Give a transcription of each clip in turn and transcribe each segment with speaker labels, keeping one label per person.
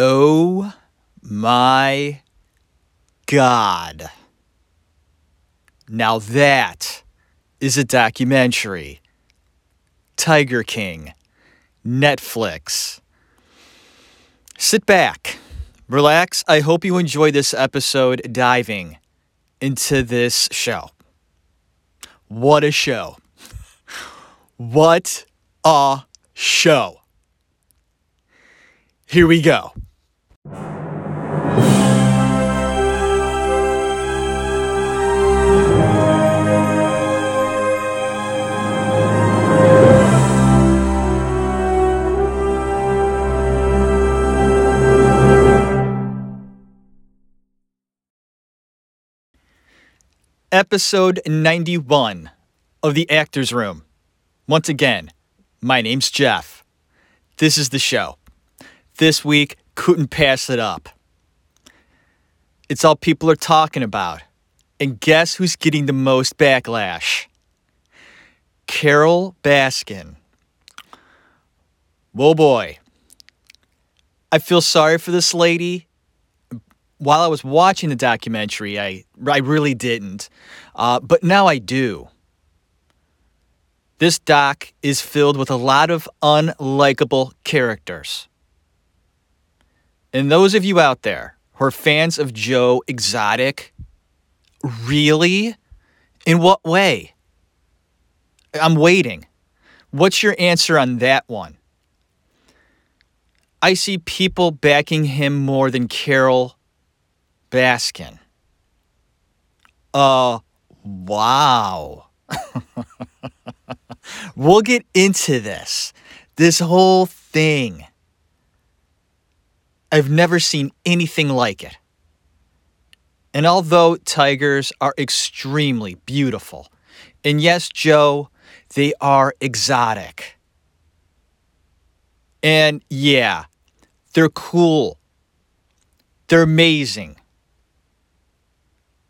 Speaker 1: Oh my God. Now that is a documentary. Tiger King, Netflix. Sit back, relax. I hope you enjoy this episode diving into this show. What a show! What a show! Here we go. Episode 91 of The Actors Room. Once again, my name's Jeff. This is the show. This week, couldn't pass it up. It's all people are talking about. And guess who's getting the most backlash? Carole Baskin. Whoa, boy. I feel sorry for this lady while I was watching the documentary, I, I really didn't. Uh, but now I do. This doc is filled with a lot of unlikable characters. And those of you out there who are fans of Joe Exotic, really? In what way? I'm waiting. What's your answer on that one? I see people backing him more than Carole Baskin. Uh, wow. we'll get into this. This whole thing. I've never seen anything like it. And although tigers are extremely beautiful, and yes, Joe, they are exotic. And yeah, they're cool. They're amazing.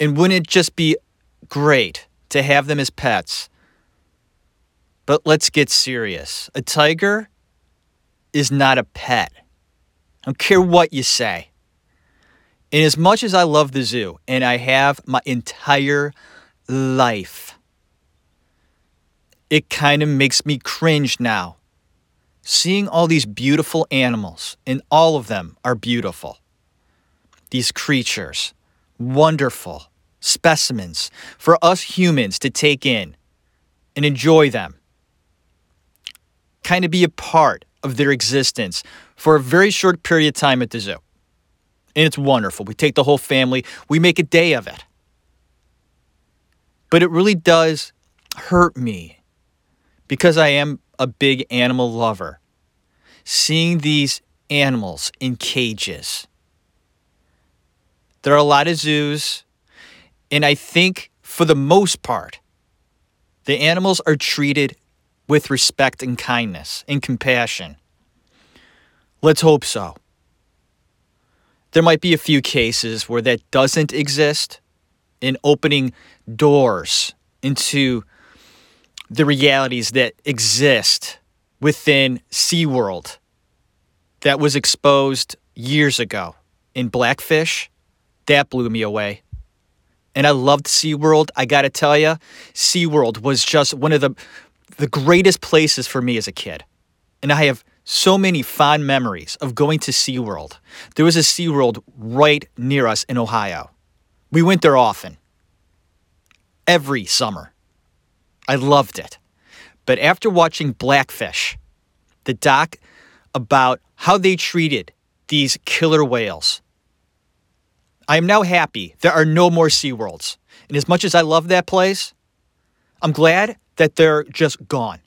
Speaker 1: And wouldn't it just be great to have them as pets? But let's get serious. A tiger is not a pet. I don't care what you say. And as much as I love the zoo, and I have my entire life, it kind of makes me cringe now. Seeing all these beautiful animals, and all of them are beautiful. These creatures wonderful specimens for us humans to take in and enjoy them. Kind of be a part of their existence for a very short period of time at the zoo. And it's wonderful. We take the whole family, we make a day of it. But it really does hurt me because I am a big animal lover. Seeing these animals in cages there are a lot of zoos, and I think for the most part, the animals are treated with respect and kindness and compassion. Let's hope so. There might be a few cases where that doesn't exist in opening doors into the realities that exist within SeaWorld that was exposed years ago in Blackfish that blew me away. And I loved SeaWorld. I got to tell you, SeaWorld was just one of the the greatest places for me as a kid. And I have so many fond memories of going to SeaWorld. There was a SeaWorld right near us in Ohio. We went there often. Every summer. I loved it. But after watching Blackfish, the doc about how they treated these killer whales, I am now happy there are no more SeaWorlds. And as much as I love that place, I'm glad that they're just gone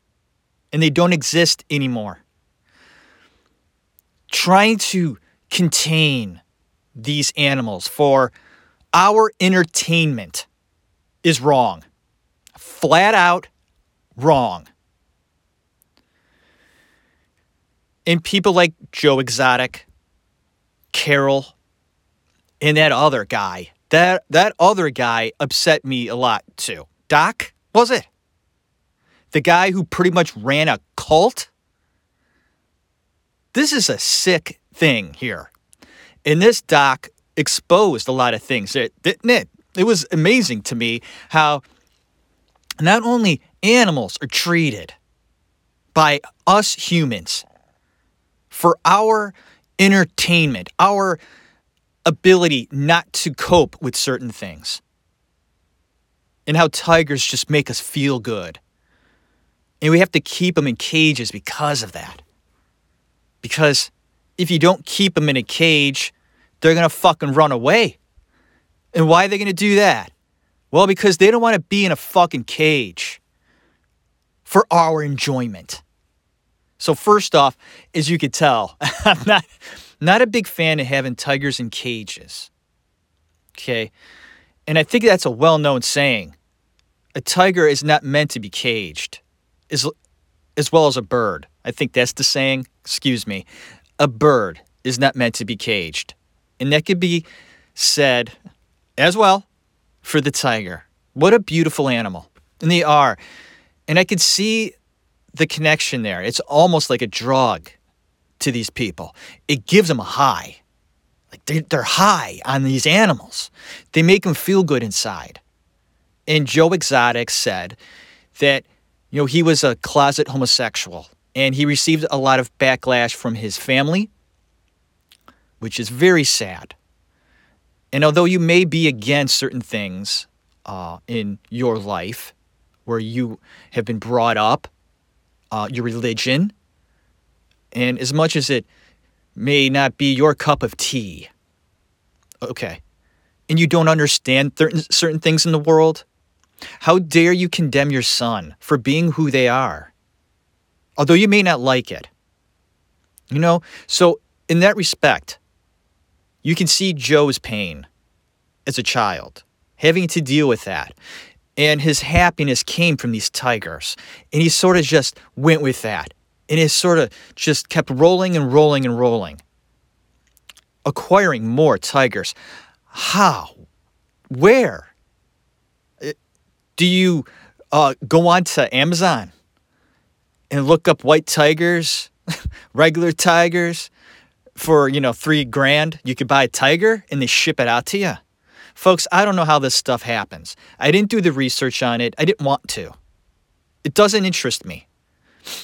Speaker 1: and they don't exist anymore. Trying to contain these animals for our entertainment is wrong. Flat out wrong. And people like Joe Exotic, Carole, and that other guy, that that other guy upset me a lot too. Doc, was it? The guy who pretty much ran a cult? This is a sick thing here. And this doc exposed a lot of things, didn't it? It was amazing to me how not only animals are treated by us humans for our entertainment, our ability not to cope with certain things, and how tigers just make us feel good. And we have to keep them in cages because of that. Because if you don't keep them in a cage, they're going to fucking run away. And why are they going to do that? Well, because they don't want to be in a fucking cage for our enjoyment. So first off, as you could tell, I'm not not a big fan of having tigers in cages. Okay? And I think that's a well-known saying. A tiger is not meant to be caged. As as well as a bird. I think that's the saying. Excuse me. A bird is not meant to be caged. And that could be said as well for the tiger. What a beautiful animal. And they are. And I could see the connection there. It's almost like a drug to these people. It gives them a high. Like they, they're high on these animals. They make them feel good inside. And Joe Exotic said that, you know, he was a closet homosexual and he received a lot of backlash from his family, which is very sad. And although you may be against certain things uh, in your life where you have been brought up uh, your religion, and as much as it may not be your cup of tea, okay, and you don't understand certain, things in the world, how dare you condemn your son for being who they are, although you may not like it? You know, so in that respect, you can see Joe's pain as a child, having to deal with that and his happiness came from these tigers. And he sort of just went with that. And he sort of just kept rolling and rolling and rolling, acquiring more tigers. How? Where? Uh, do you uh, go on to Amazon and look up white tigers, regular tigers for, you know, three grand? You could buy a tiger and they ship it out to you. Folks, I don't know how this stuff happens. I didn't do the research on it. I didn't want to. It doesn't interest me.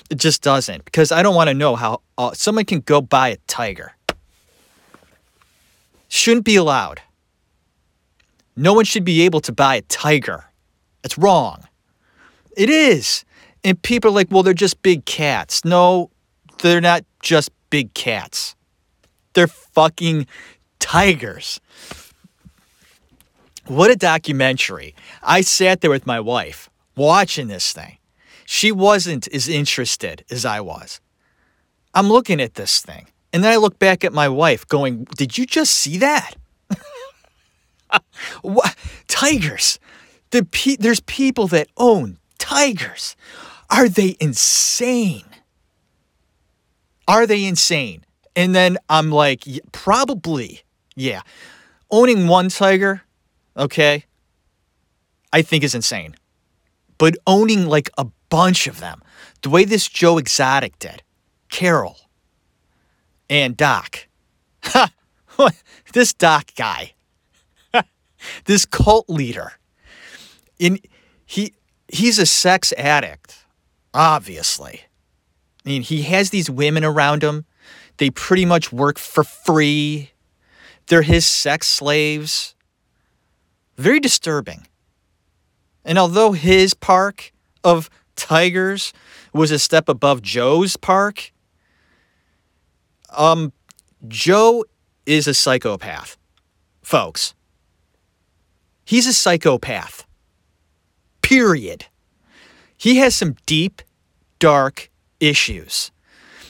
Speaker 1: It just doesn't because I don't want to know how uh, someone can go buy a tiger. Shouldn't be allowed. No one should be able to buy a tiger. It's wrong. It is. And people are like, well, they're just big cats. No, they're not just big cats. They're fucking tigers. What a documentary. I sat there with my wife watching this thing. She wasn't as interested as I was. I'm looking at this thing. And then I look back at my wife going, Did you just see that? what? Tigers. The pe- there's people that own tigers. Are they insane? Are they insane? And then I'm like, Probably. Yeah. Owning one tiger, okay, I think is insane. But owning like a bunch of them, the way this Joe Exotic did, Carole and Doc, ha, this Doc guy, this cult leader, in he he's a sex addict, obviously. I mean, he has these women around him. They pretty much work for free. They're his sex slaves. Very disturbing. And although his park of tigers was a step above Joe's park, um, Joe is a psychopath, folks. He's a psychopath. Period. He has some deep, dark issues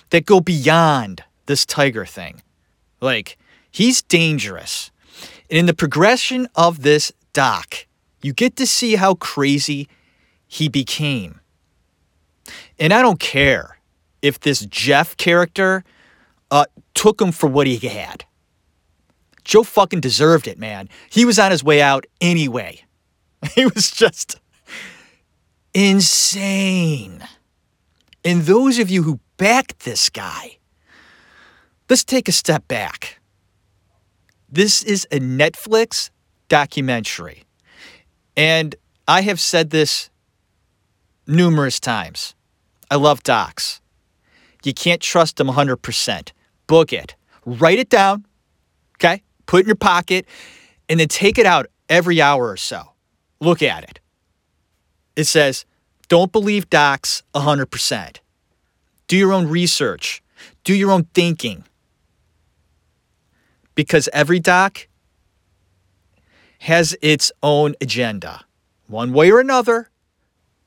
Speaker 1: that go beyond this tiger thing. Like, he's dangerous. And in the progression of this doc, you get to see how crazy he became. And I don't care if this Jeff character uh, took him for what he had. Joe fucking deserved it, man. He was on his way out anyway. He was just insane. And those of you who backed this guy, let's take a step back. This is a Netflix documentary. And I have said this numerous times. I love docs. You can't trust them 100%. Book it. Write it down. Okay? Put it in your pocket and then take it out every hour or so. Look at it. It says, don't believe docs 100%. Do your own research. Do your own thinking. Because every doc has its own agenda, one way or another,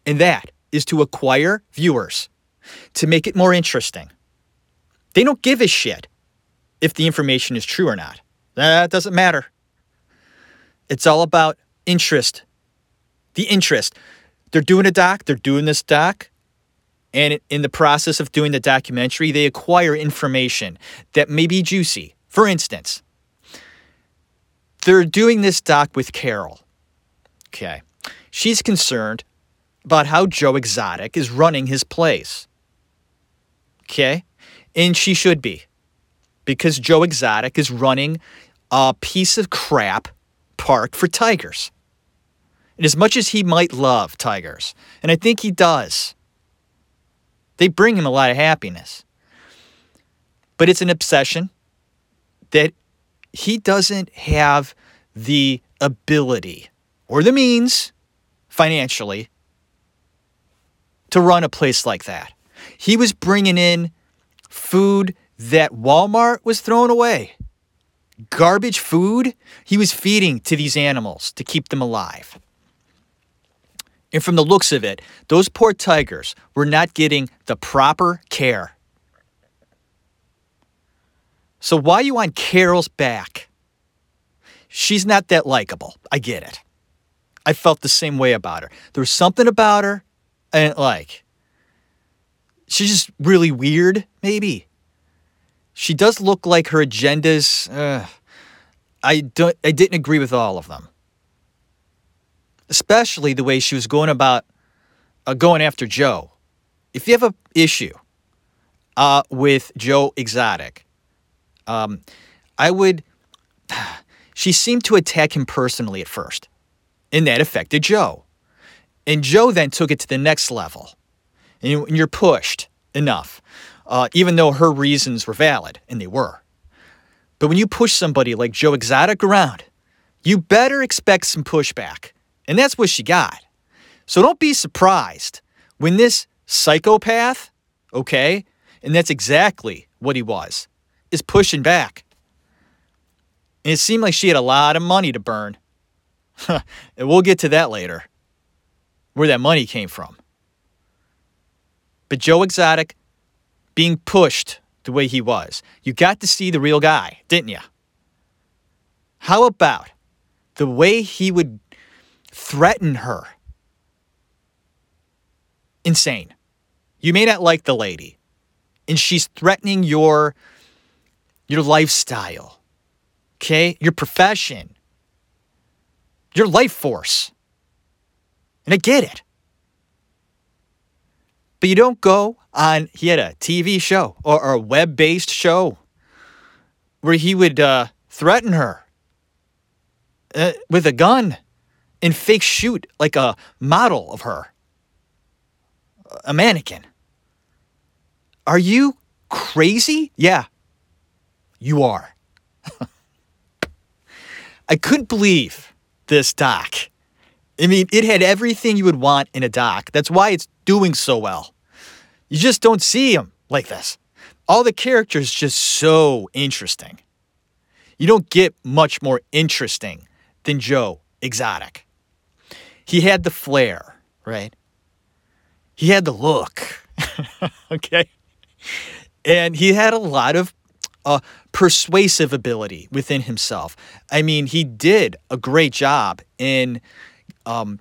Speaker 1: and that is to acquire viewers, to make it more interesting. They don't give a shit if the information is true or not. That doesn't matter. It's all about interest. The interest. They're doing a doc, they're doing this doc, and in the process of doing the documentary, they acquire information that may be juicy. For instance, they're doing this doc with Carole. Okay. She's concerned about how Joe Exotic is running his place. Okay? And she should be. Because Joe Exotic is running a piece of crap park for tigers. And as much as he might love tigers, and I think he does, they bring him a lot of happiness. But it's an obsession that he doesn't have the ability or the means financially to run a place like that. He was bringing in food that Walmart was throwing away. Garbage food he was feeding to these animals to keep them alive. And from the looks of it, those poor tigers were not getting the proper care. So, why are you on Carole's back? She's not that likable. I get it. I felt the same way about her. There was something about her and like she's just really weird maybe. She does look like her agendas uh, i don't i didn't agree with all of them. Especially the way she was going about uh, going after joe. If you have a issue uh, with joe exotic um, i would she seemed to attack him personally at first and that affected joe and Joe then took it to the next level. And you're pushed enough, uh, even though her reasons were valid, and they were. But when you push somebody like Joe Exotic around, you better expect some pushback. And that's what she got. So don't be surprised when this psychopath, okay, and that's exactly what he was, is pushing back. And it seemed like she had a lot of money to burn. and we'll get to that later where that money came from. But Joe Exotic being pushed the way he was, you got to see the real guy, didn't you? How about the way he would threaten her? Insane. You may not like the lady, and she's threatening your your lifestyle. Okay? Your profession. Your life force. And I get it. But you don't go on, he had a TV show or, or a web based show where he would uh, threaten her uh, with a gun and fake shoot like a model of her, a mannequin. Are you crazy? Yeah, you are. I couldn't believe this doc. I mean, it had everything you would want in a doc. That's why it's doing so well. You just don't see them like this. All the characters just so interesting. You don't get much more interesting than Joe Exotic. He had the flair, right? He had the look, okay? And he had a lot of uh, persuasive ability within himself. I mean, he did a great job in um,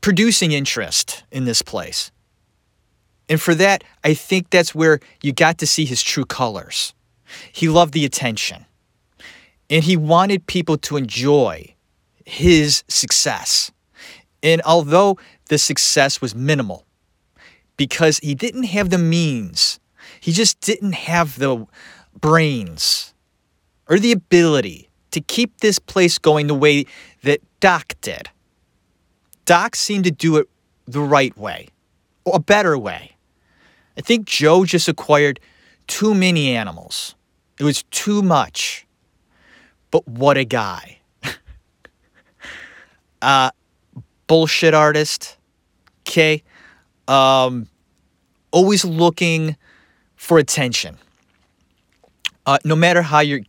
Speaker 1: producing interest in this place. And for that, I think that's where you got to see his true colors. He loved the attention, and he wanted people to enjoy his success. And although the success was minimal, because he didn't have the means, he just didn't have the brains or the ability to keep this place going the way Doc did. Doc seemed to do it the right way, or a better way. I think Joe just acquired too many animals. It was too much. But what a guy. uh, bullshit artist. Okay. Um, always looking for attention. Uh, no matter how you're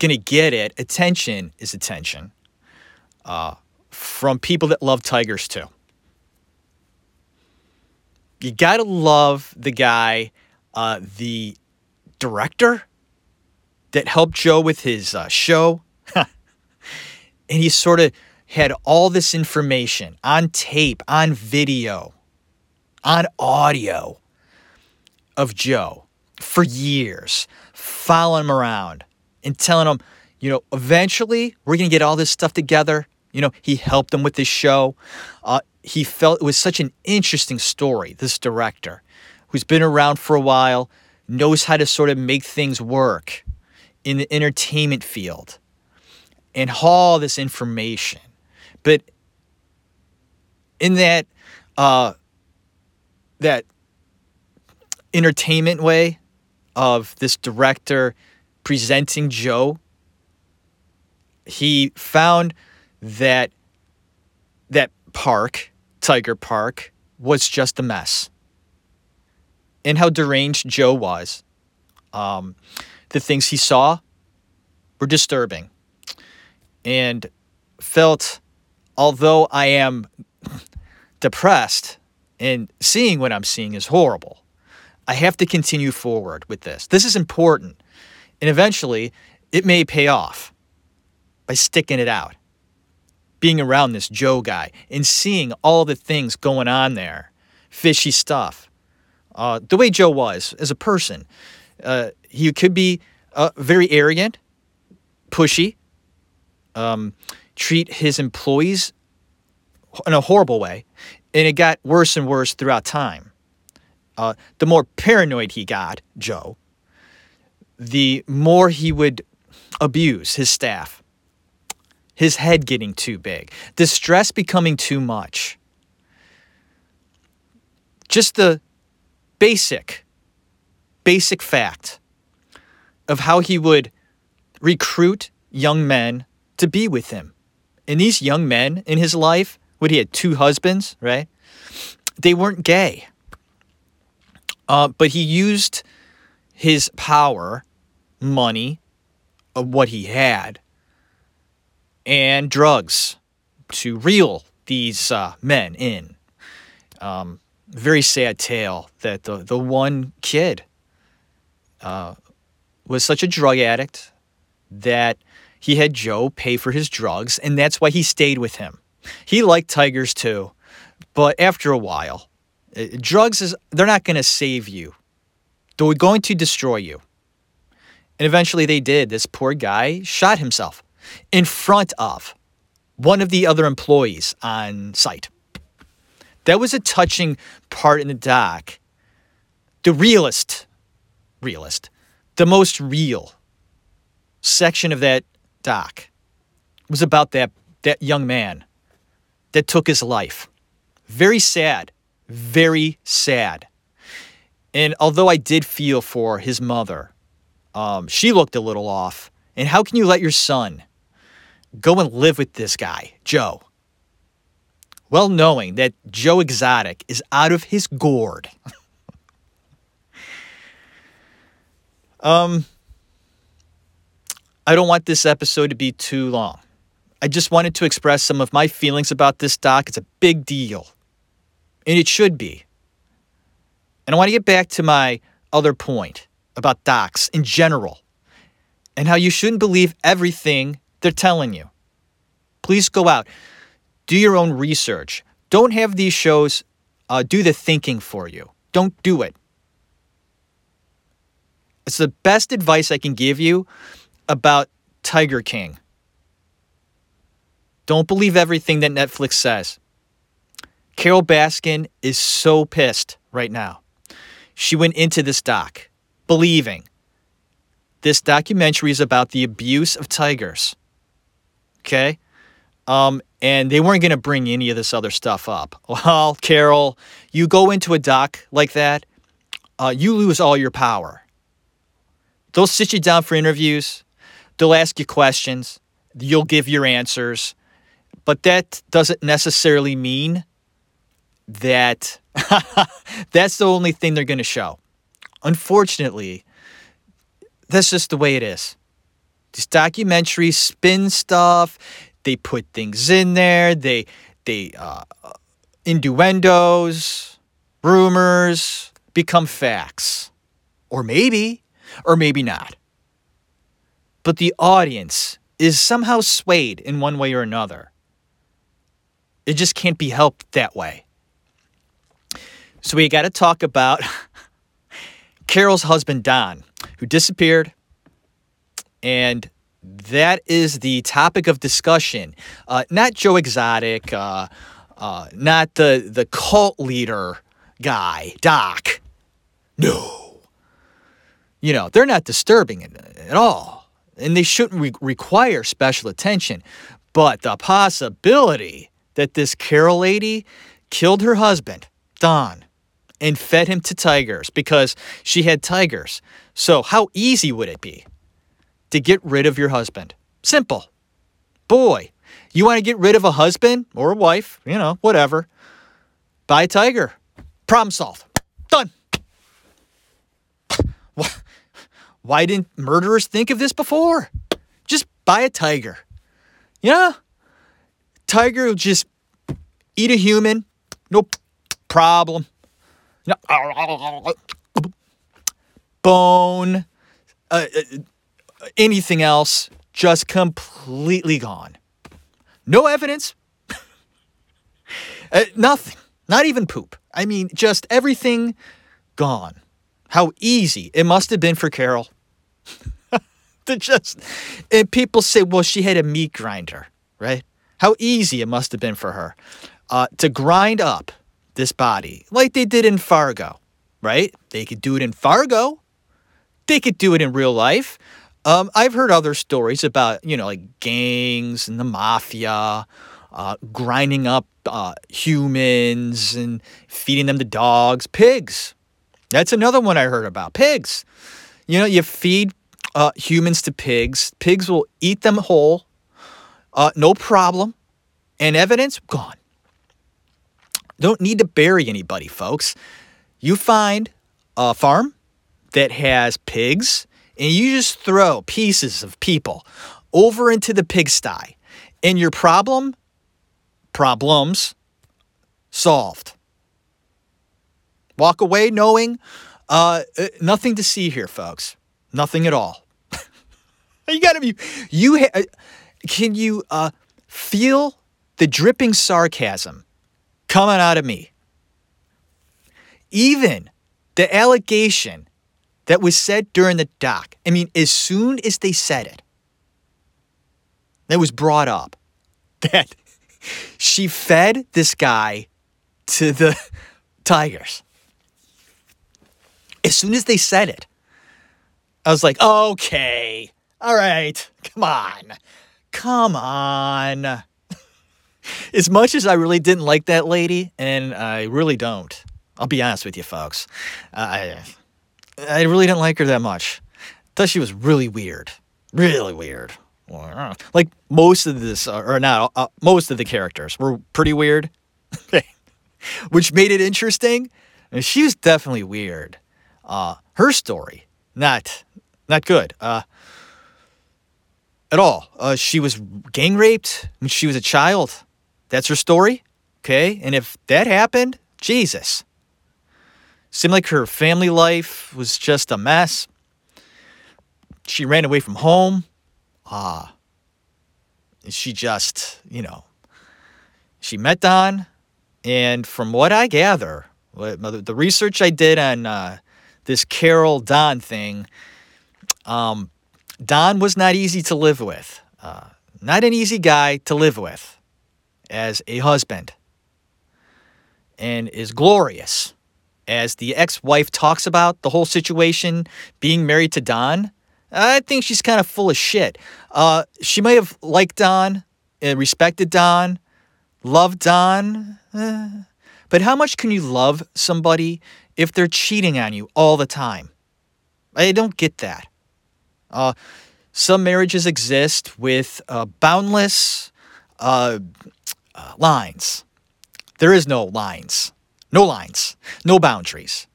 Speaker 1: going to get it, attention is attention uh, from people that love tigers too. You got to love the guy, uh, the director that helped Joe with his uh, show. and he sort of had all this information on tape, on video, on audio of Joe for years, following him around and telling him, you know, eventually we're going to get all this stuff together. You know, he helped him with his show. Uh, he felt it was such an interesting story, this director who's been around for a while, knows how to sort of make things work in the entertainment field and haul this information. But in that uh, that entertainment way of this director presenting Joe, he found that that park, Tiger Park, was just a mess. And how deranged Joe was. Um, the things he saw were disturbing. And felt, although I am depressed and seeing what I'm seeing is horrible, I have to continue forward with this. This is important. And eventually, it may pay off by sticking it out, being around this Joe guy and seeing all the things going on there, fishy stuff. Uh, the way Joe was as a person, uh, he could be uh, very arrogant, pushy, um, treat his employees in a horrible way, and it got worse and worse throughout time uh, the more paranoid he got, Joe, the more he would abuse his staff. His head getting too big, the stress becoming too much. Just the basic, basic fact of how he would recruit young men to be with him. And these young men in his life, what he had two husbands, right? They weren't gay. Uh, but he used his power, money, of what he had, and drugs to reel these uh, men in. Um, very sad tale that the, the one kid uh, was such a drug addict that he had Joe pay for his drugs, and that's why he stayed with him. He liked tigers too, but after a while, uh, drugs is they're not going to save you. They're going to destroy you. And eventually they did. This poor guy shot himself in front of one of the other employees on site. That was a touching part in the doc. The realist, realist, the most real section of that doc was about that, that young man that took his life. Very sad very sad. And although I did feel for his mother, um, she looked a little off. And how can you let your son go and live with this guy, Joe? Well, knowing that Joe Exotic is out of his gourd. um, I don't want this episode to be too long. I just wanted to express some of my feelings about this doc. It's a big deal and it should be. And I want to get back to my other point about docs in general and how you shouldn't believe everything they're telling you. Please go out, do your own research. Don't have these shows uh, do the thinking for you. Don't do it. It's the best advice I can give you about Tiger King. Don't believe everything that Netflix says. Carole Baskin is so pissed right now. She went into this doc believing this documentary is about the abuse of tigers. Okay? Um, and they weren't going to bring any of this other stuff up. Well, Carole, you go into a doc like that, uh, you lose all your power. They'll sit you down for interviews, they'll ask you questions, you'll give your answers, but that doesn't necessarily mean that that's the only thing they're going to show. Unfortunately, that's just the way it is. These documentaries spin stuff. They put things in there. They they uh, innuendos, rumors become facts, or maybe, or maybe not. But the audience is somehow swayed in one way or another. It just can't be helped that way. So we got to talk about Carole's husband, Don, who disappeared. And that is the topic of discussion. Uh, not Joe Exotic, uh, uh, not the, the cult leader guy, Doc. No. You know, they're not disturbing at all. And they shouldn't re- require special attention. But the possibility that this Carole lady killed her husband, Don, and fed him to tigers because she had tigers. So, how easy would it be to get rid of your husband? Simple. Boy, you want to get rid of a husband or a wife, you know, whatever. Buy a tiger. Problem solved. Done. Why didn't murderers think of this before? Just buy a tiger. Yeah. Tiger will just eat a human. No problem. Bone, uh, uh, anything else, just completely gone. No evidence. uh, nothing. Not even poop. I mean, just everything gone. How easy it must have been for Carole to just. And people say, well, she had a meat grinder, right? How easy it must have been for her uh, to grind up this body like they did in Fargo, right? They could do it in Fargo. They could do it in real life. Um, I've heard other stories about, you know, like gangs and the mafia uh, grinding up uh, humans and feeding them to dogs, pigs. That's another one I heard about. Pigs. You know, you feed uh, humans to pigs, pigs will eat them whole, uh, no problem. And evidence, gone. Don't need to bury anybody, folks. You find a farm that has pigs, and you just throw pieces of people over into the pigsty, and your problem, problems, solved. Walk away knowing uh, uh nothing to see here, folks. Nothing at all. you gotta be. You ha- uh, can you uh, feel the dripping sarcasm coming out of me. Even the allegation that was said during the doc, I mean, as soon as they said it, that was brought up that she fed this guy to the tigers. As soon as they said it, I was like, okay, all right, come on, come on as much as I really didn't like that lady, and I really don't, I'll be honest with you, folks. I, I really didn't like her that much. Thought she was really weird, really weird. Like most of this, uh, or not, uh, most of the characters were pretty weird, which made it interesting. She was definitely weird. Uh, her story, not, not good. Uh, at all. Uh, she was gang raped when she was a child. That's her story. Okay. And if that happened, Jesus. Seemed like her family life was just a mess. She ran away from home. Ah. She just, you know, she met Don. And from what I gather, the research I did on uh, this Carole Don thing, um, Don was not easy to live with. Uh, not an easy guy to live with as a husband and is glorious. As the ex wife talks about the whole situation, being married to Don, I think she's kind of full of shit. Uh, she may have liked Don and respected Don, loved Don, eh, but how much can you love somebody if they're cheating on you all the time? I don't get that. Uh, some marriages exist with uh, boundless uh, uh lines. There is no lines, no lines, no boundaries.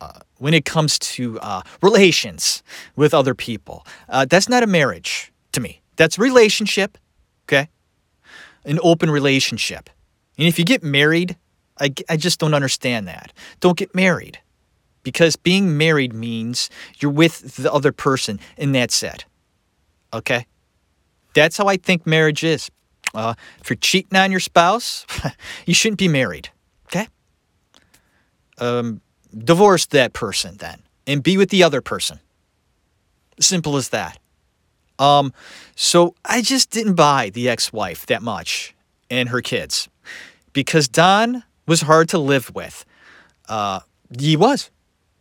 Speaker 1: Uh, when it comes to uh, relations with other people, that's not a marriage to me. That's relationship, okay? An open relationship. And if you get married, I, I just don't understand that. Don't get married because being married means you're with the other person and that's it. Okay? That's how I think marriage is. Uh, if you're cheating on your spouse, you shouldn't be married. Okay? Um, divorce that person then and be with the other person. Simple as that. Um, so I just didn't buy the ex wife that much and her kids because Don was hard to live with. Uh, he was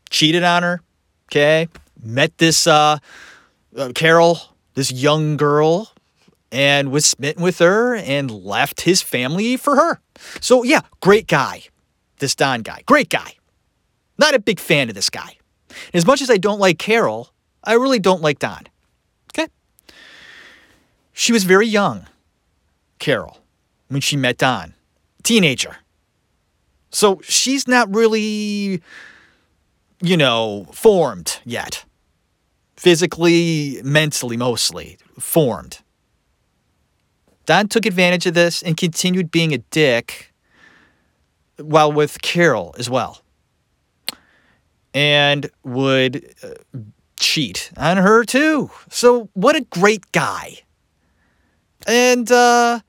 Speaker 1: cheated on her. Okay. Met this uh, uh, Carole, this young girl, and was smitten with her and left his family for her. So, yeah, great guy, this Don guy. Great guy. Not a big fan of this guy. As much as I don't like Carole, I really don't like Don. Okay? She was very young, Carole, when she met Don. Teenager. So she's not really you know, formed yet. Physically, mentally, mostly formed. Don took advantage of this and continued being a dick while with Carole as well. And would uh, cheat on her too. So, what a great guy. And uh,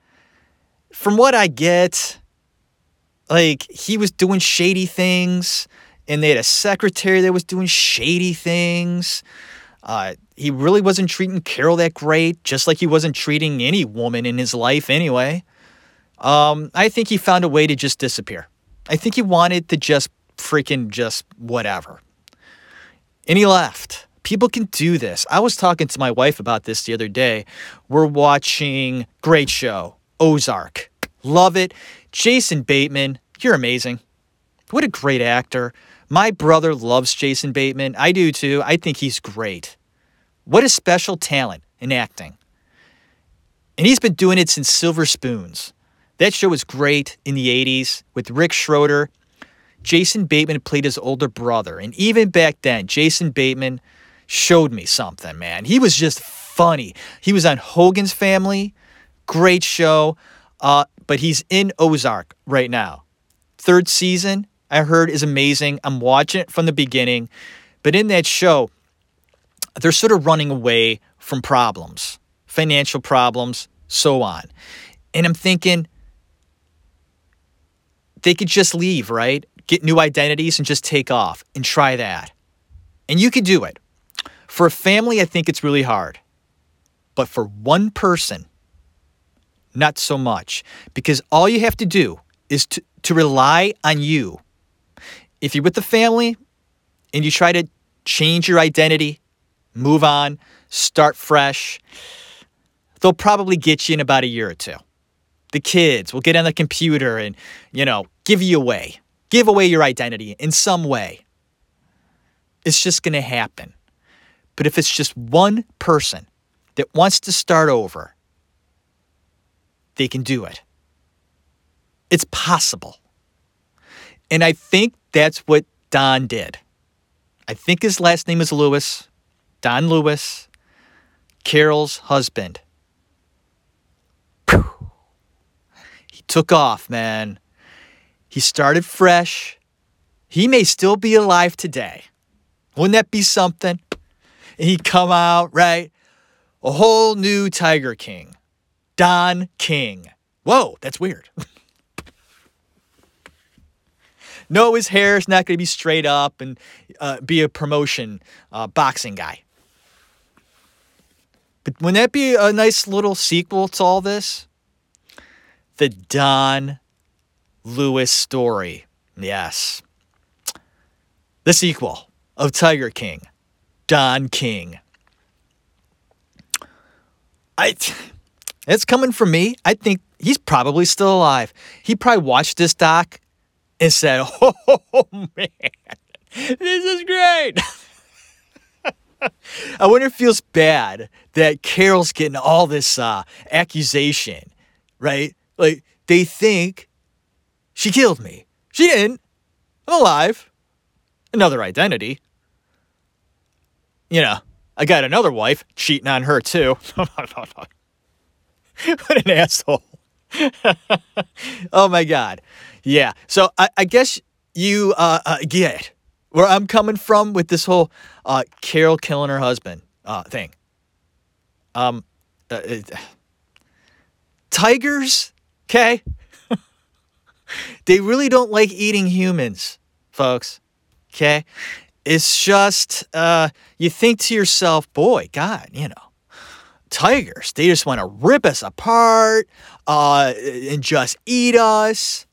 Speaker 1: from what I get, like, he was doing shady things and they had a secretary that was doing shady things. Uh, he really wasn't treating Carole that great, just like he wasn't treating any woman in his life anyway. Um, I think he found a way to just disappear. I think he wanted to just freaking just whatever. And he left. People can do this. I was talking to my wife about this the other day. We're watching Great Show, Ozark. Love it. Jason Bateman, you're amazing. What a great actor. My brother loves Jason Bateman. I do too. I think he's great. What a special talent in acting. And he's been doing it since Silver Spoons. That show was great in the 80s with Rick Schroder. Jason Bateman played his older brother. And even back then, Jason Bateman showed me something, man. He was just funny. He was on Hogan's Family. Great show. Uh, but he's in Ozark right now. Third season. I heard is amazing. I'm watching it from the beginning. But in that show, they're sort of running away from problems, financial problems, so on. And I'm thinking they could just leave, right? Get new identities and just take off and try that. And you could do it. For a family, I think it's really hard. But for one person, not so much. Because all you have to do is to, to rely on you if you're with the family and you try to change your identity, move on, start fresh, they'll probably get you in about a year or two. The kids will get on the computer and, you know, give you away, give away your identity in some way. It's just going to happen. But if it's just one person that wants to start over, they can do it. It's possible. And I think that's what Don did. I think his last name is Lewis, Don Lewis, Carole's husband. He took off, man. He started fresh. He may still be alive today. Wouldn't that be something? And he'd come out, right? A whole new Tiger King. Don King. Whoa, that's weird. no, his hair is not going to be straight up and uh, be a promotion uh, boxing guy. But wouldn't that be a nice little sequel to all this? The Don Lewis story. Yes. The sequel of Tiger King. Don King. I, it's coming from me. I think he's probably still alive. He probably watched this doc and said, "Oh man, this is great." I wonder if it feels bad that Carole's getting all this uh, accusation, right? Like they think she killed me. She didn't. I'm alive. Another identity. You know, I got another wife cheating on her too. what an asshole. oh my God. Yeah. So I, I guess you uh, uh, get where I'm coming from with this whole uh, Carole killing her husband uh, thing. Um, uh, tigers, okay? they really don't like eating humans, folks. Okay? It's just, uh, you think to yourself, boy, God, you know, tigers, they just want to rip us apart uh, and just eat us.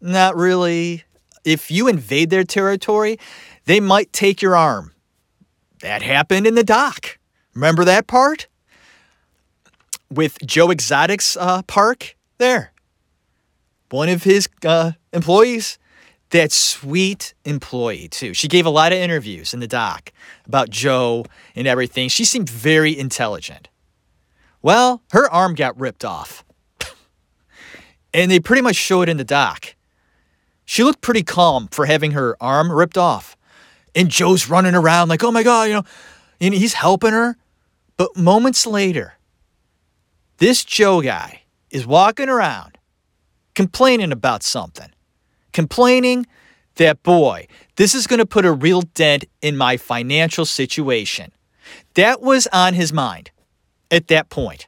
Speaker 1: Not really. If you invade their territory, they might take your arm. That happened in the doc. Remember that part? With Joe Exotic's uh, park there. One of his uh, employees that sweet employee too. She gave a lot of interviews in the doc about Joe and everything. She seemed very intelligent. Well, her arm got ripped off. and they pretty much show it in the doc. She looked pretty calm for having her arm ripped off. And Joe's running around like, oh my God, you know, and he's helping her. But moments later, this Joe guy is walking around complaining about something complaining that, boy, this is going to put a real dent in my financial situation. That was on his mind at that point.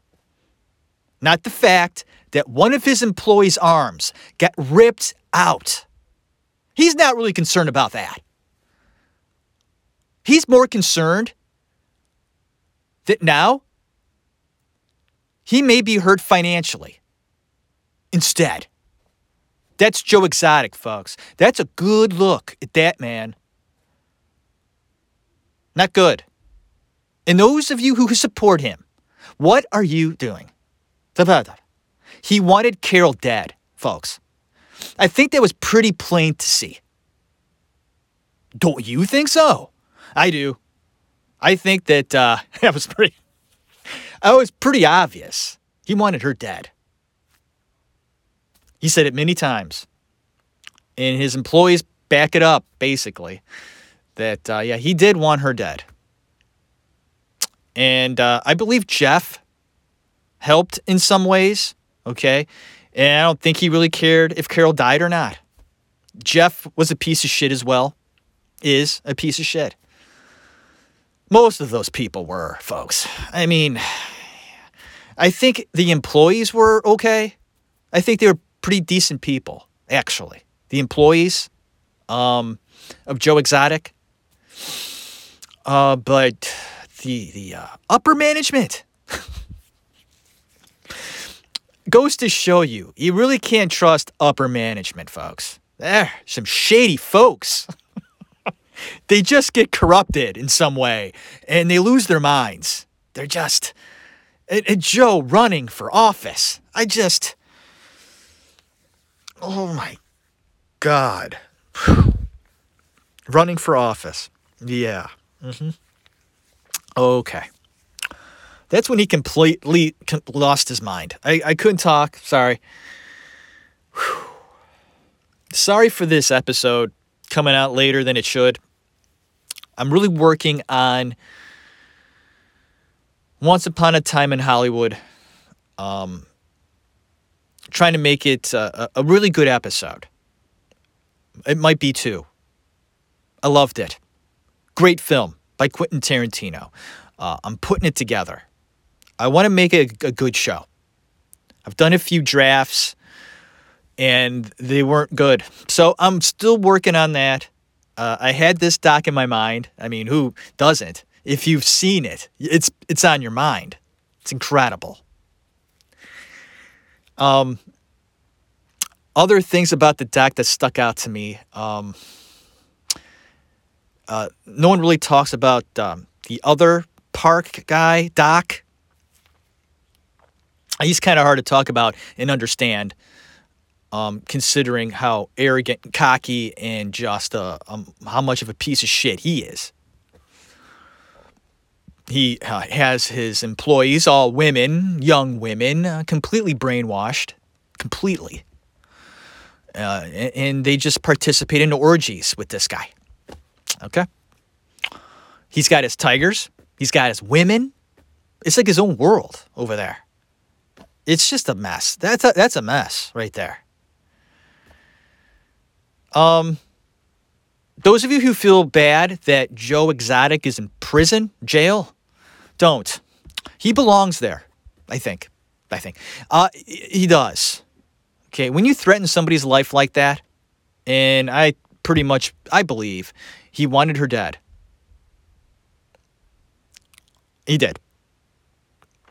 Speaker 1: Not the fact that one of his employees' arms got ripped out. He's not really concerned about that. He's more concerned that now he may be hurt financially instead. That's Joe Exotic, folks. That's a good look at that man. Not good. And those of you who support him, what are you doing? He wanted Carole dead, folks. I think that was pretty plain to see. Don't you think so? I do. I think that uh, that was pretty. That was pretty obvious. He wanted her dead. He said it many times. And his employees back it up, basically, that, uh, yeah, he did want her dead. And uh, I believe Jeff helped in some ways, okay? And I don't think he really cared if Carole died or not. Jeff was a piece of shit as well, is a piece of shit. Most of those people were, folks. I mean, I think the employees were okay. I think they were pretty decent people, actually. The employees um, of Joe Exotic. Uh, but the the uh, upper management goes to show you you really can't trust upper management, folks. They're some shady folks. they just get corrupted in some way and they lose their minds. They're just. And, and Joe running for office. I just. Oh my God. Running for office. Yeah. Mm-hmm. Okay. That's when he completely lost his mind. I, I couldn't talk. Sorry. Whew. Sorry for this episode coming out later than it should. I'm really working on Once Upon a Time in Hollywood. Um, trying to make it a, a really good episode. It might be two. I loved it. Great film by Quentin Tarantino. Uh, I'm putting it together. I want to make a, a good show. I've done a few drafts and they weren't good. So I'm still working on that. Uh, I had this doc in my mind. I mean, who doesn't? If you've seen it, it's it's on your mind. It's incredible. Um, other things about the doc that stuck out to me. Um, uh, no one really talks about um, the other park guy, Doc, he's kind of hard to talk about and understand, um, considering how arrogant, and cocky, and just uh, um, how much of a piece of shit he is. He uh, has his employees, all women, young women, uh, completely brainwashed, completely. Uh, and they just participate in orgies with this guy. Okay? He's got his tigers, he's got his women. It's like his own world over there. It's just a mess. That's a, that's a mess right there. Um, those of you who feel bad that Joe Exotic is in prison, jail, don't. He belongs there, I think. I think. Uh, he does. Okay, when you threaten somebody's life like that, and I pretty much, I believe, he wanted her dead. He did.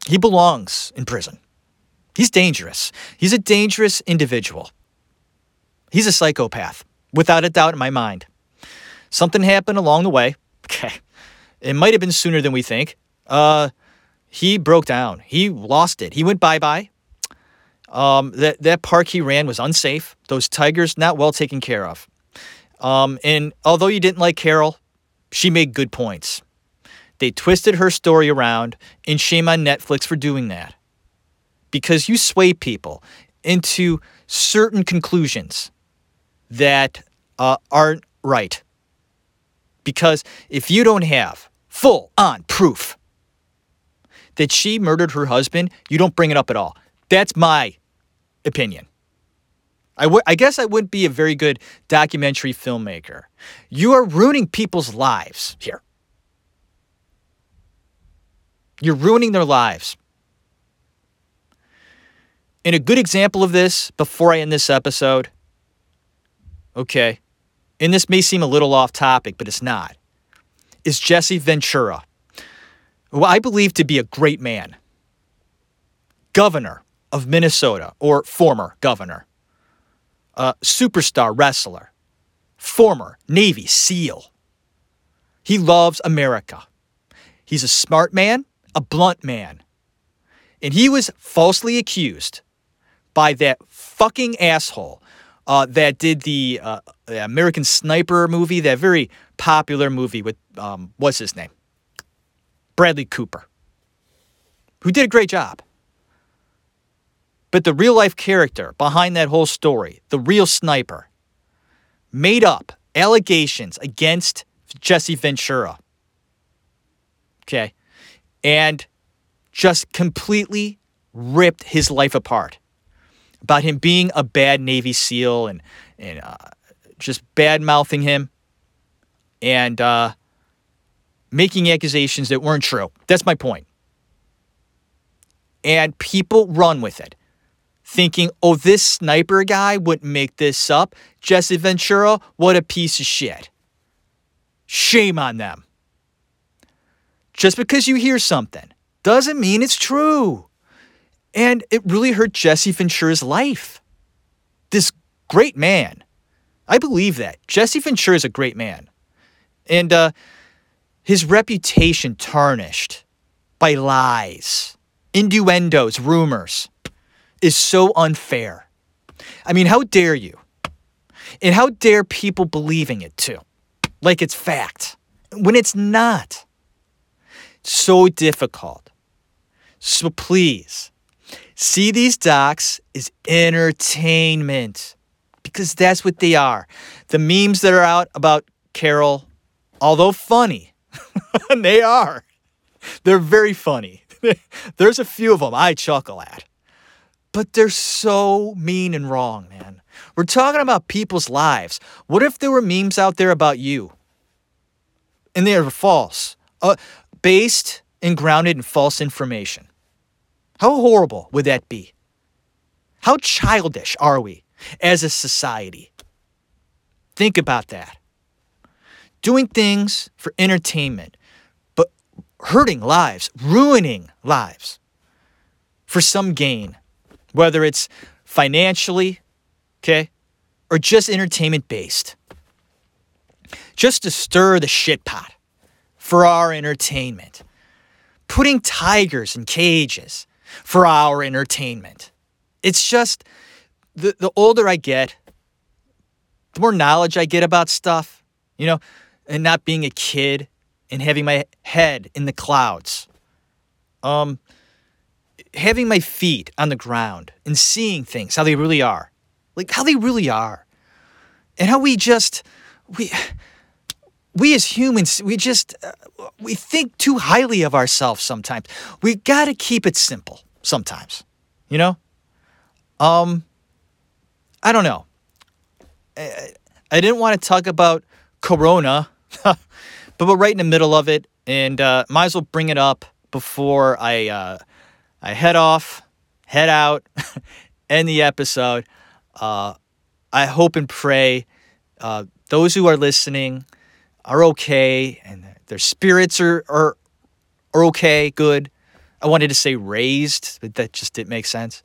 Speaker 1: He belongs in prison. He's dangerous. He's a dangerous individual. He's a psychopath, without a doubt in my mind. Something happened along the way. Okay. It might have been sooner than we think. Uh, he broke down. He lost it. He went bye bye. Um, that, that park he ran was unsafe. Those tigers, not well taken care of. Um, and although you didn't like Carole, she made good points. They twisted her story around, and shame on Netflix for doing that because you sway people into certain conclusions that uh, aren't right. Because if you don't have full on proof that she murdered her husband, you don't bring it up at all. That's my opinion. I, w- I guess I wouldn't be a very good documentary filmmaker. You are ruining people's lives here. You're ruining their lives. And a good example of this, before I end this episode, okay, and this may seem a little off topic, but it's not, is Jesse Ventura, who I believe to be a great man, governor of Minnesota, or former governor, a superstar wrestler, former Navy SEAL. He loves America. He's a smart man, a blunt man. And he was falsely accused by that fucking asshole uh, that did the, uh, the, American Sniper movie, that very popular movie with, um, what's his name? Bradley Cooper, who did a great job. But the real life character behind that whole story, the real sniper, made up allegations against Jesse Ventura. Okay. And just completely ripped his life apart about him being a bad Navy SEAL and, and uh, just bad mouthing him and uh, making accusations that weren't true. That's my point. And people run with it, thinking, oh, this sniper guy wouldn't make this up. Jesse Ventura, what a piece of shit. Shame on them. Just because you hear something doesn't mean it's true. And it really hurt Jesse Ventura's life. This great man. I believe that. Jesse Ventura is a great man. And uh, his reputation tarnished by lies, innuendos, rumors is so unfair. I mean, how dare you? And how dare people believing it too? Like it's fact when it's not. So difficult. So please See these docs as entertainment because that's what they are. The memes that are out about Carole, although funny, they are. They're very funny. There's a few of them I chuckle at. But they're so mean and wrong, man. We're talking about people's lives. What if there were memes out there about you? And they are false, uh, based and grounded in false information. How horrible would that be? How childish are we as a society? Think about that. Doing things for entertainment, but hurting lives, ruining lives for some gain, whether it's financially, okay, or just entertainment based. Just to stir the shit pot for our entertainment, putting tigers in cages for our entertainment. It's just the, the older I get, the more knowledge I get about stuff, you know, and not being a kid and having my head in the clouds. Um, having my feet on the ground and seeing things how they really are, like how they really are, and how we just we we as humans we just uh, we think too highly of ourselves sometimes. We got to keep it simple sometimes, you know. Um, I don't know. I, I didn't want to talk about Corona, but we're right in the middle of it, and uh, might as well bring it up before I uh, I head off, head out, end the episode. Uh, I hope and pray uh, those who are listening are okay and their spirits are, are are okay, good. I wanted to say raised, but that just didn't make sense.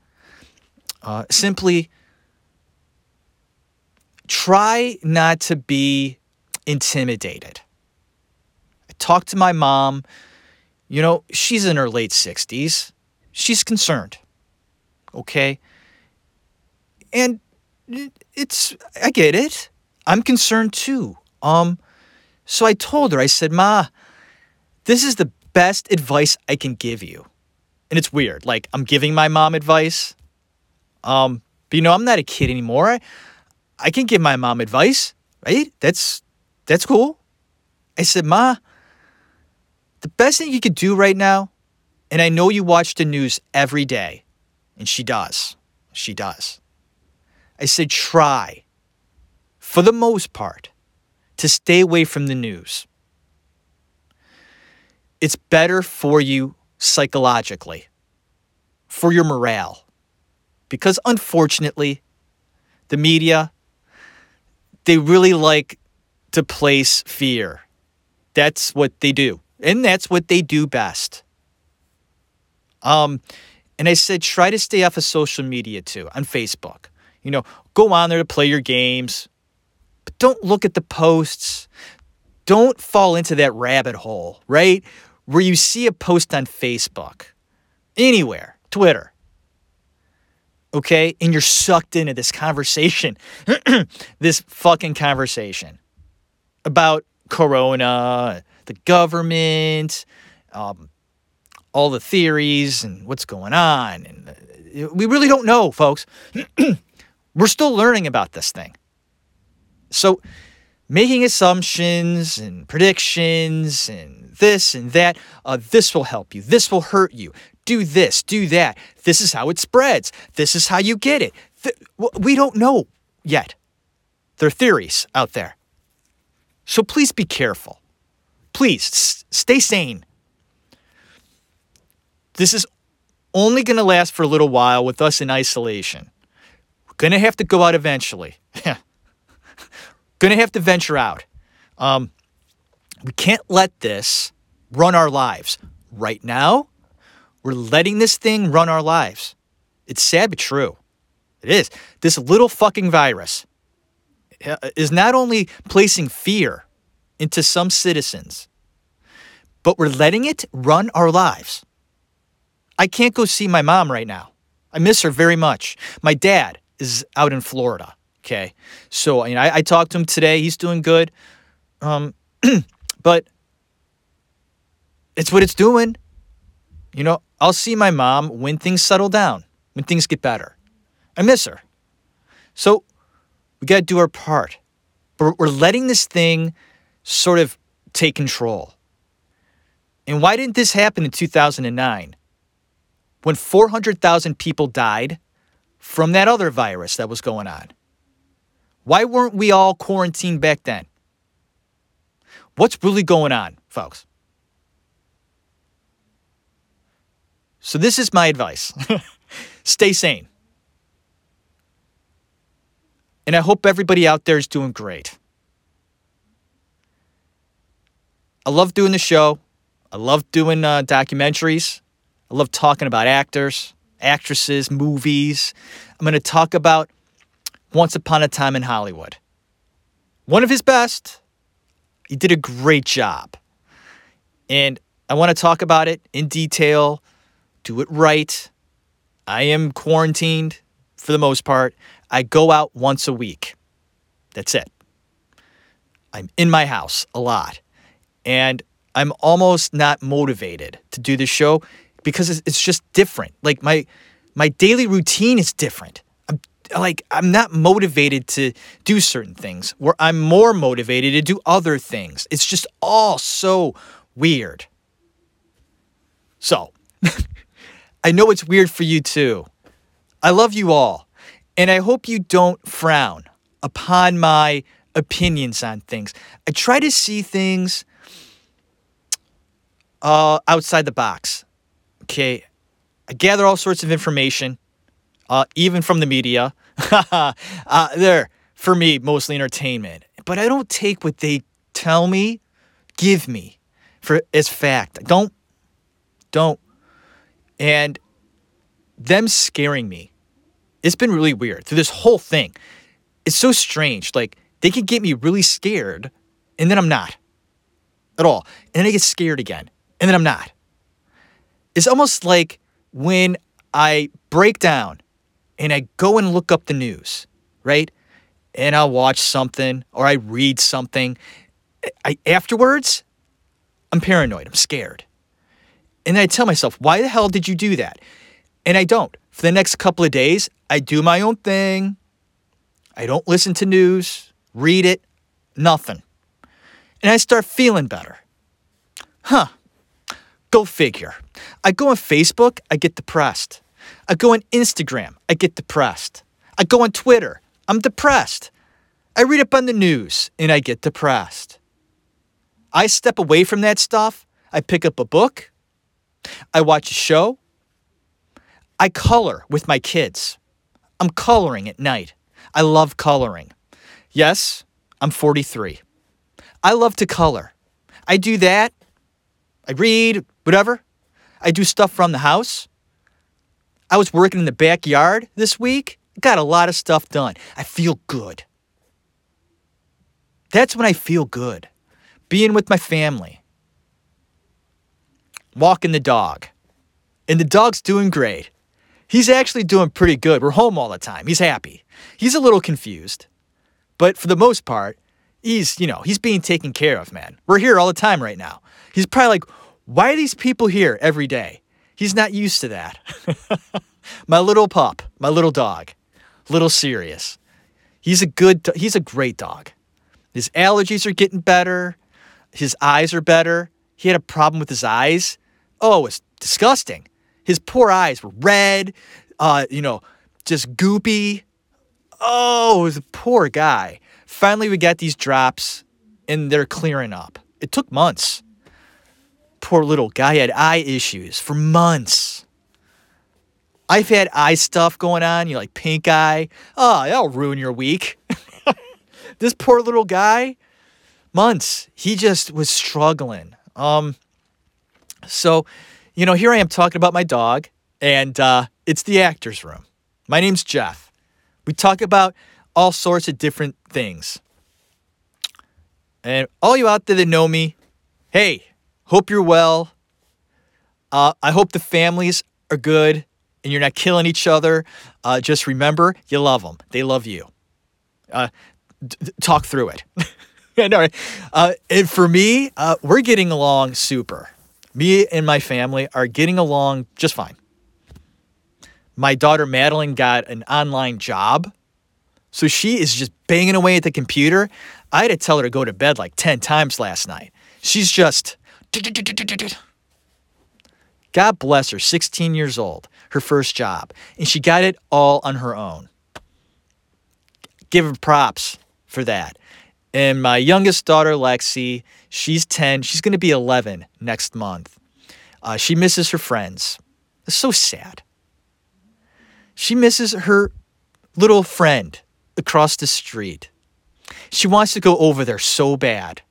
Speaker 1: Uh, simply try not to be intimidated. I talked to my mom. You know, she's in her late 60s. She's concerned. Okay? And it's I get it. I'm concerned too. Um so I told her I said, "Ma, this is the best advice I can give you." And it's weird. Like I'm giving my mom advice. Um but you know, I'm not a kid anymore. I, I can give my mom advice, right? That's that's cool. I said, "Ma, the best thing you could do right now, and I know you watch the news every day, and she does. She does. I said, try, for the most part, to stay away from the news. It's better for you psychologically, for your morale. Because unfortunately, the media, they really like to place fear. That's what they do. And that's what they do best. Um, and I said, try to stay off of social media too, on Facebook. You know, go on there to play your games, but don't look at the posts. Don't fall into that rabbit hole, right? Where you see a post on Facebook, anywhere, Twitter, okay? And you're sucked into this conversation, this fucking conversation about Corona, the government, um, all the theories and what's going on. And uh, we really don't know, folks. We're still learning about this thing. So, making assumptions and predictions and this and that, uh, this will help you, this will hurt you. Do this, do that. This is how it spreads. This is how you get it. Th- we don't know yet. There are theories out there. So please be careful. Please s- stay sane. This is only going to last for a little while with us in isolation. We're going to have to go out eventually. going to have to venture out. Um, we can't let this run our lives. Right now, we're letting this thing run our lives. It's sad but true. It is. This little fucking virus uh, is not only placing fear into some citizens, but we're letting it run our lives. I can't go see my mom right now. I miss her very much. My dad is out in Florida. Okay. So, you know, I, I talked to him today. He's doing good. Um, but it's what it's doing. You know, I'll see my mom when things settle down, when things get better. I miss her. So we got to do our part. But we're letting this thing sort of take control. And why didn't this happen in 2009? When 400,000 people died from that other virus that was going on? Why weren't we all quarantined back then? What's really going on, folks? So, this is my advice stay sane. And I hope everybody out there is doing great. I love doing the show. I love doing uh, documentaries. I love talking about actors, actresses, movies. I'm going to talk about Once Upon a Time in Hollywood. One of his best. He did a great job. And I want to talk about it in detail, do it right. I am quarantined for the most part. I go out once a week. That's it. I'm in my house a lot. And I'm almost not motivated to do the show because it's just different. Like my my daily routine is different. I'm like I'm not motivated to do certain things where I'm more motivated to do other things. It's just all so weird. So, I know it's weird for you too. I love you all, and I hope you don't frown upon my opinions on things. I try to see things uh, outside the box. Okay, I gather all sorts of information, uh, even from the media. uh, they're for me mostly entertainment, but I don't take what they tell me, give me, for as fact. Don't, don't, and them scaring me. It's been really weird through this whole thing. It's so strange. Like they can get me really scared, and then I'm not at all, and then I get scared again, and then I'm not. It's almost like when I break down and I go and look up the news, right? And I'll watch something or I read something. I, afterwards, I'm paranoid. I'm scared. And I tell myself, why the hell did you do that? And I don't. For the next couple of days, I do my own thing. I don't listen to news, read it, nothing. And I start feeling better. Huh. Go figure. I go on Facebook, I get depressed. I go on Instagram, I get depressed. I go on Twitter, I'm depressed. I read up on the news and I get depressed. I step away from that stuff. I pick up a book. I watch a show. I color with my kids. I'm coloring at night. I love coloring. Yes, I'm 43. I love to color. I do that. I read, whatever. I do stuff from the house. I was working in the backyard this week. Got a lot of stuff done. I feel good. That's when I feel good. Being with my family. Walking the dog. And the dog's doing great. He's actually doing pretty good. We're home all the time. He's happy. He's a little confused. But for the most part, he's, you know, he's being taken care of, man. We're here all the time right now. He's probably like, why are these people here every day? He's not used to that. my little pup, my little dog, little serious. He's a good, he's a great dog. His allergies are getting better. His eyes are better. He had a problem with his eyes. Oh, it's disgusting. His poor eyes were red, uh, you know, just goopy. Oh, it was a poor guy. Finally, we got these drops and they're clearing up. It took months. Poor little guy had eye issues for months. I've had eye stuff going on, you know, like pink eye. Oh, that'll ruin your week. this poor little guy, months. He just was struggling. Um, so, you know, here I am talking about my dog, and uh, it's the actor's room. My name's Jeff. We talk about all sorts of different things. And all you out there that know me, hey, Hope you're well. Uh, I hope the families are good and you're not killing each other. Uh, just remember, you love them. They love you. Uh, d- talk through it. no, uh, and for me, uh, we're getting along super. Me and my family are getting along just fine. My daughter Madeline got an online job. So she is just banging away at the computer. I had to tell her to go to bed like 10 times last night. She's just God bless her, 16 years old, her first job, and she got it all on her own. Give her props for that. And my youngest daughter, Lexi, she's 10. She's going to be 11 next month. Uh, she misses her friends. It's so sad. She misses her little friend across the street. She wants to go over there so bad.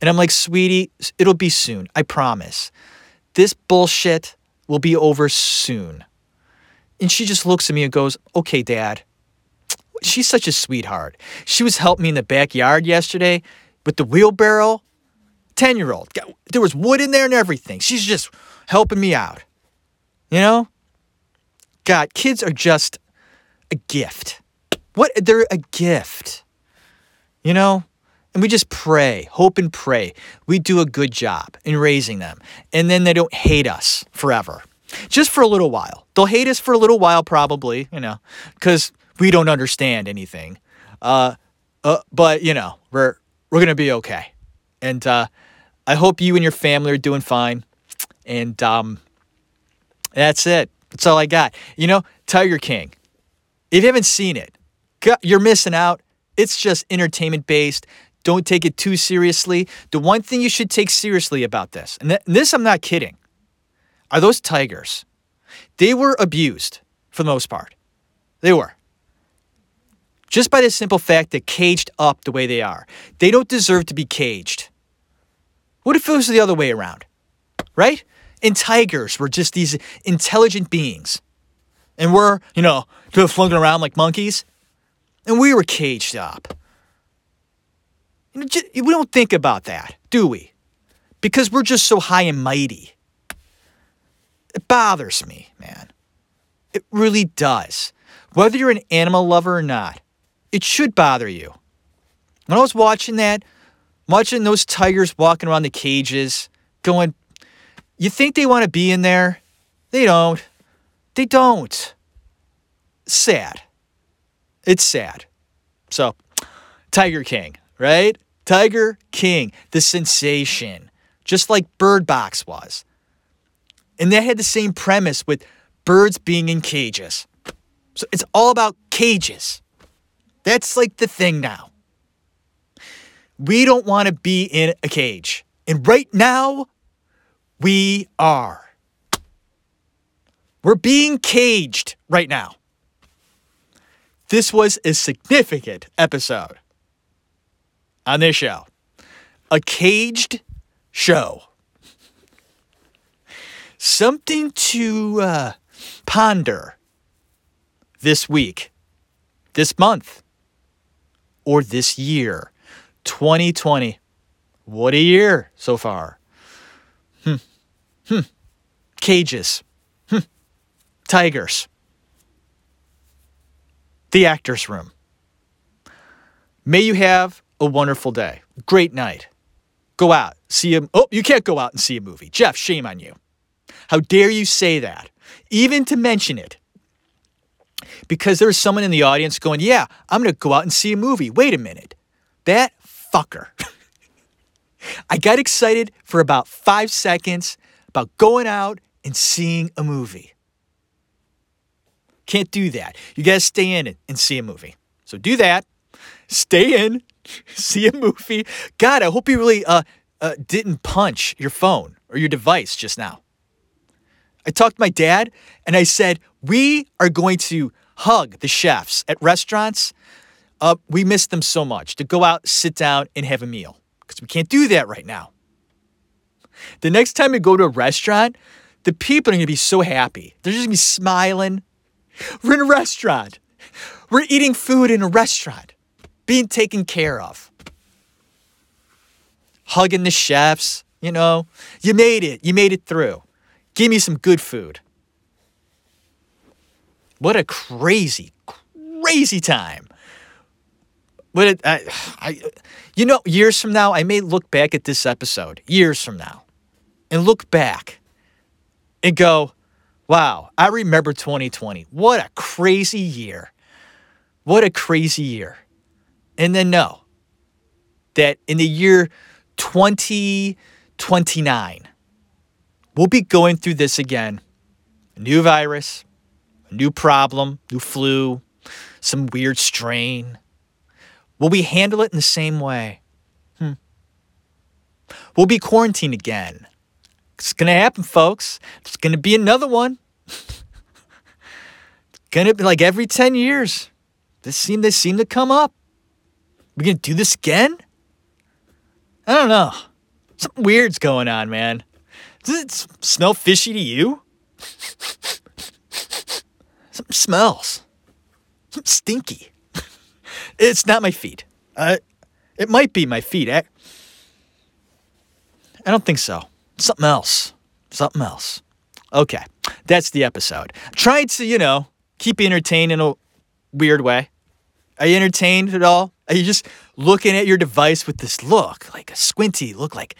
Speaker 1: And I'm like, sweetie, it'll be soon. I promise. This bullshit will be over soon. And she just looks at me and goes, okay, dad. She's such a sweetheart. She was helping me in the backyard yesterday with the wheelbarrow. 10 year old. There was wood in there and everything. She's just helping me out. You know? God, kids are just a gift. What? They're a gift. You know? And we just pray, hope and pray. We do a good job in raising them. And then they don't hate us forever. Just for a little while. They'll hate us for a little while, probably, you know, because we don't understand anything. Uh, uh, but, you know, we're, we're going to be okay. And uh, I hope you and your family are doing fine. And um, that's it. That's all I got. You know, Tiger King. If you haven't seen it, you're missing out. It's just entertainment based. Don't take it too seriously. The one thing you should take seriously about this, and, th- this I'm not kidding, are those tigers. They were abused for the most part. They were. Just by the simple fact that caged up the way they are. They don't deserve to be caged. What if it was the other way around? Right? And tigers were just these intelligent beings. And we're, you know, floating around like monkeys. And we were caged up. We don't think about that, do we? Because we're just so high and mighty. It bothers me, man. It really does. Whether you're an animal lover or not, it should bother you. When I was watching that, watching those tigers walking around the cages, going, you think they want to be in there? They don't. They don't. Sad. It's sad. So, Tiger King, right? Tiger King, the sensation, just like Bird Box was. And that had the same premise with birds being in cages. So it's all about cages. That's like the thing now. We don't want to be in a cage. And right now, we are. We're being caged right now. This was a significant episode on this show. A caged show. Something to uh, ponder this week, this month, or this year. 2020. What a year so far. Hmm. Hmm. Cages. Hmm. Tigers. The actor's room. May you have a wonderful day. Great night. Go out, see a. Oh, you can't go out and see a movie. Jeff, shame on you. How dare you say that? Even to mention it. Because there's someone in the audience going, Yeah, I'm going to go out and see a movie. Wait a minute. That fucker. I got excited for about five seconds about going out and seeing a movie. Can't do that. You got to stay in and see a movie. So do that. Stay in, see a movie. God, I hope you really uh, uh, didn't punch your phone or your device just now. I talked to my dad and I said, We are going to hug the chefs at restaurants uh, we miss them so much to go out, sit down, and have a meal because we can't do that right now. The next time we go to a restaurant, the people are going to be so happy. They're just going to be smiling. We're in a restaurant. We're eating food in a restaurant, being taken care of. Hugging the chefs, you know, you made it. You made it through. Give me some good food. What a crazy, crazy time. I, I, you know, years from now, I may look back at this episode, years from now, and look back and go, wow, I remember 2020. What a crazy year. What a crazy year. And then know that in the year 2029, we'll be going through this again. A new virus, a new problem, new flu, some weird strain Will we handle it in the same way? Hmm. We'll be quarantined again. It's going to happen, folks. It's going to be another one. it's going to be like every 10 years. This seem, they seem to come up. Going to do this again? I don't know. Something weird's going on, man. Does it smell fishy to you? Something smells. Something stinky. It's not my feet. Uh, it might be my feet. Eh? I don't think so. Something else. Something else. Okay, that's the episode. Trying to, you know, keep you entertained in a weird way. Are you entertained at all? Are you just looking at your device with this look, like a squinty look, like,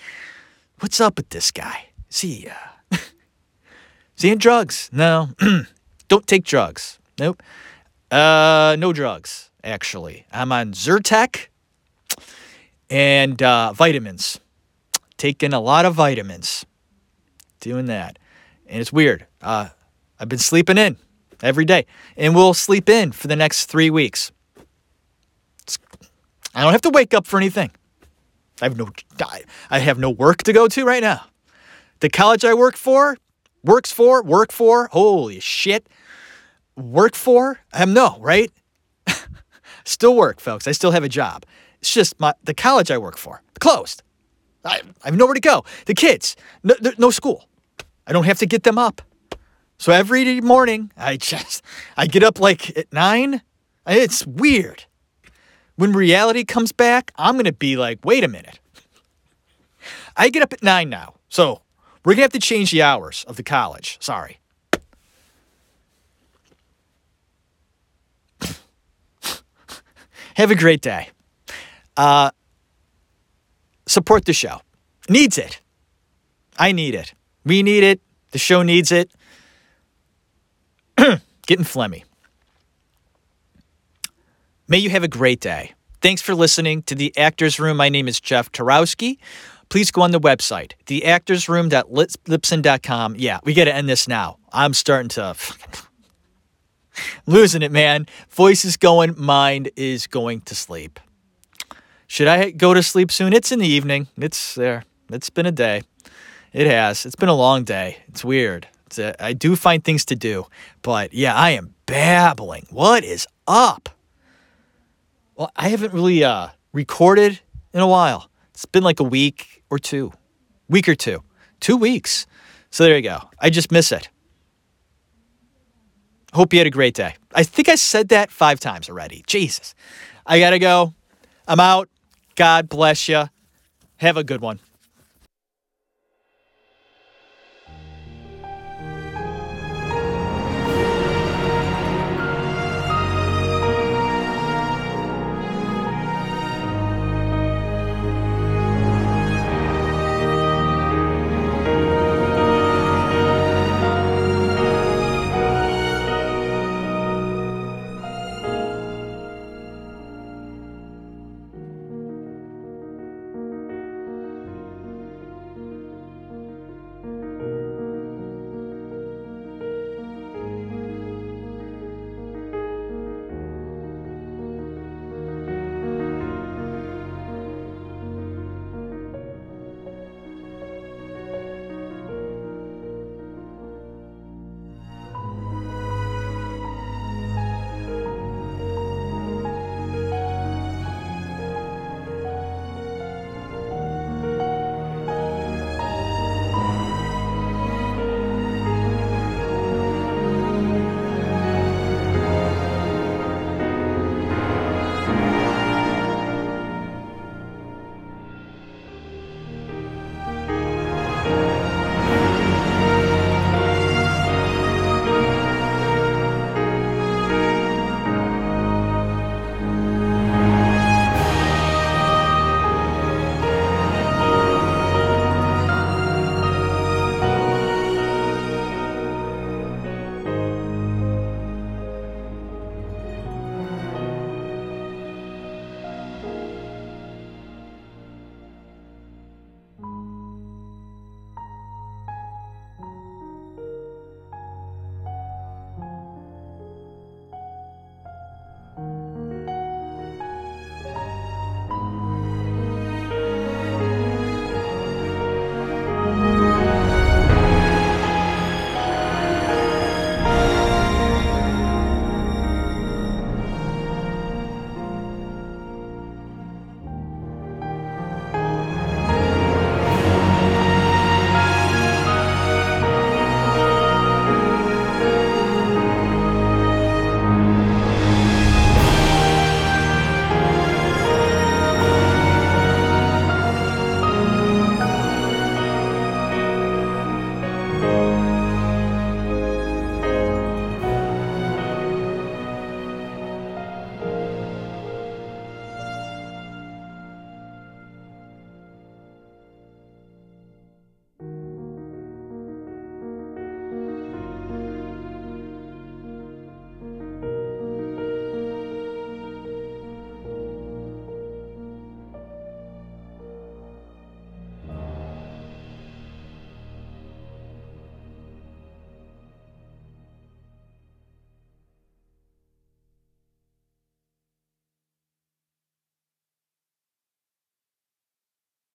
Speaker 1: what's up with this guy? Is he, uh, is he in drugs? No. Don't take drugs. Nope. Uh, no drugs, actually. I'm on Zyrtec and uh, vitamins. Taking a lot of vitamins. Doing that. And it's weird. Uh, I've been sleeping in every day. And we'll sleep in for the next three weeks. I don't have to wake up for anything. I have no I have no work to go to right now. The college I work for, works for, work for, holy shit. Work for? Um, no, right? still work, folks. I still have a job. It's just my the college I work for closed. I, I have nowhere to go. The kids, no, no school. I don't have to get them up. So every morning, I just I get up like at nine. It's weird. When reality comes back, I'm gonna be like, wait a minute. I get up at nine now, so we're gonna have to change the hours of the college. Sorry. have a great day. Uh, support the show. Needs it. I need it. We need it. The show needs it. Getting phlegmy. May you have a great day. Thanks for listening to The Actors Room. My name is Jeff Tarowski. Please go on the website, theactorsroom.libsyn.com. Yeah, we got to end this now. I'm starting to losing it, man. Voice is going, mind is going to sleep. Should I go to sleep soon? It's in the evening. It's there. It's been a day. It has. It's been a long day. It's weird. It's a, I do find things to do, but yeah, I am babbling. What is up? Well, I haven't really uh, recorded in a while. It's been like a week or two, week or two, two weeks. So there you go. I just miss it. Hope you had a great day. I think I said that five times already. Jesus. I got to go. I'm out. God bless you. Have a good one.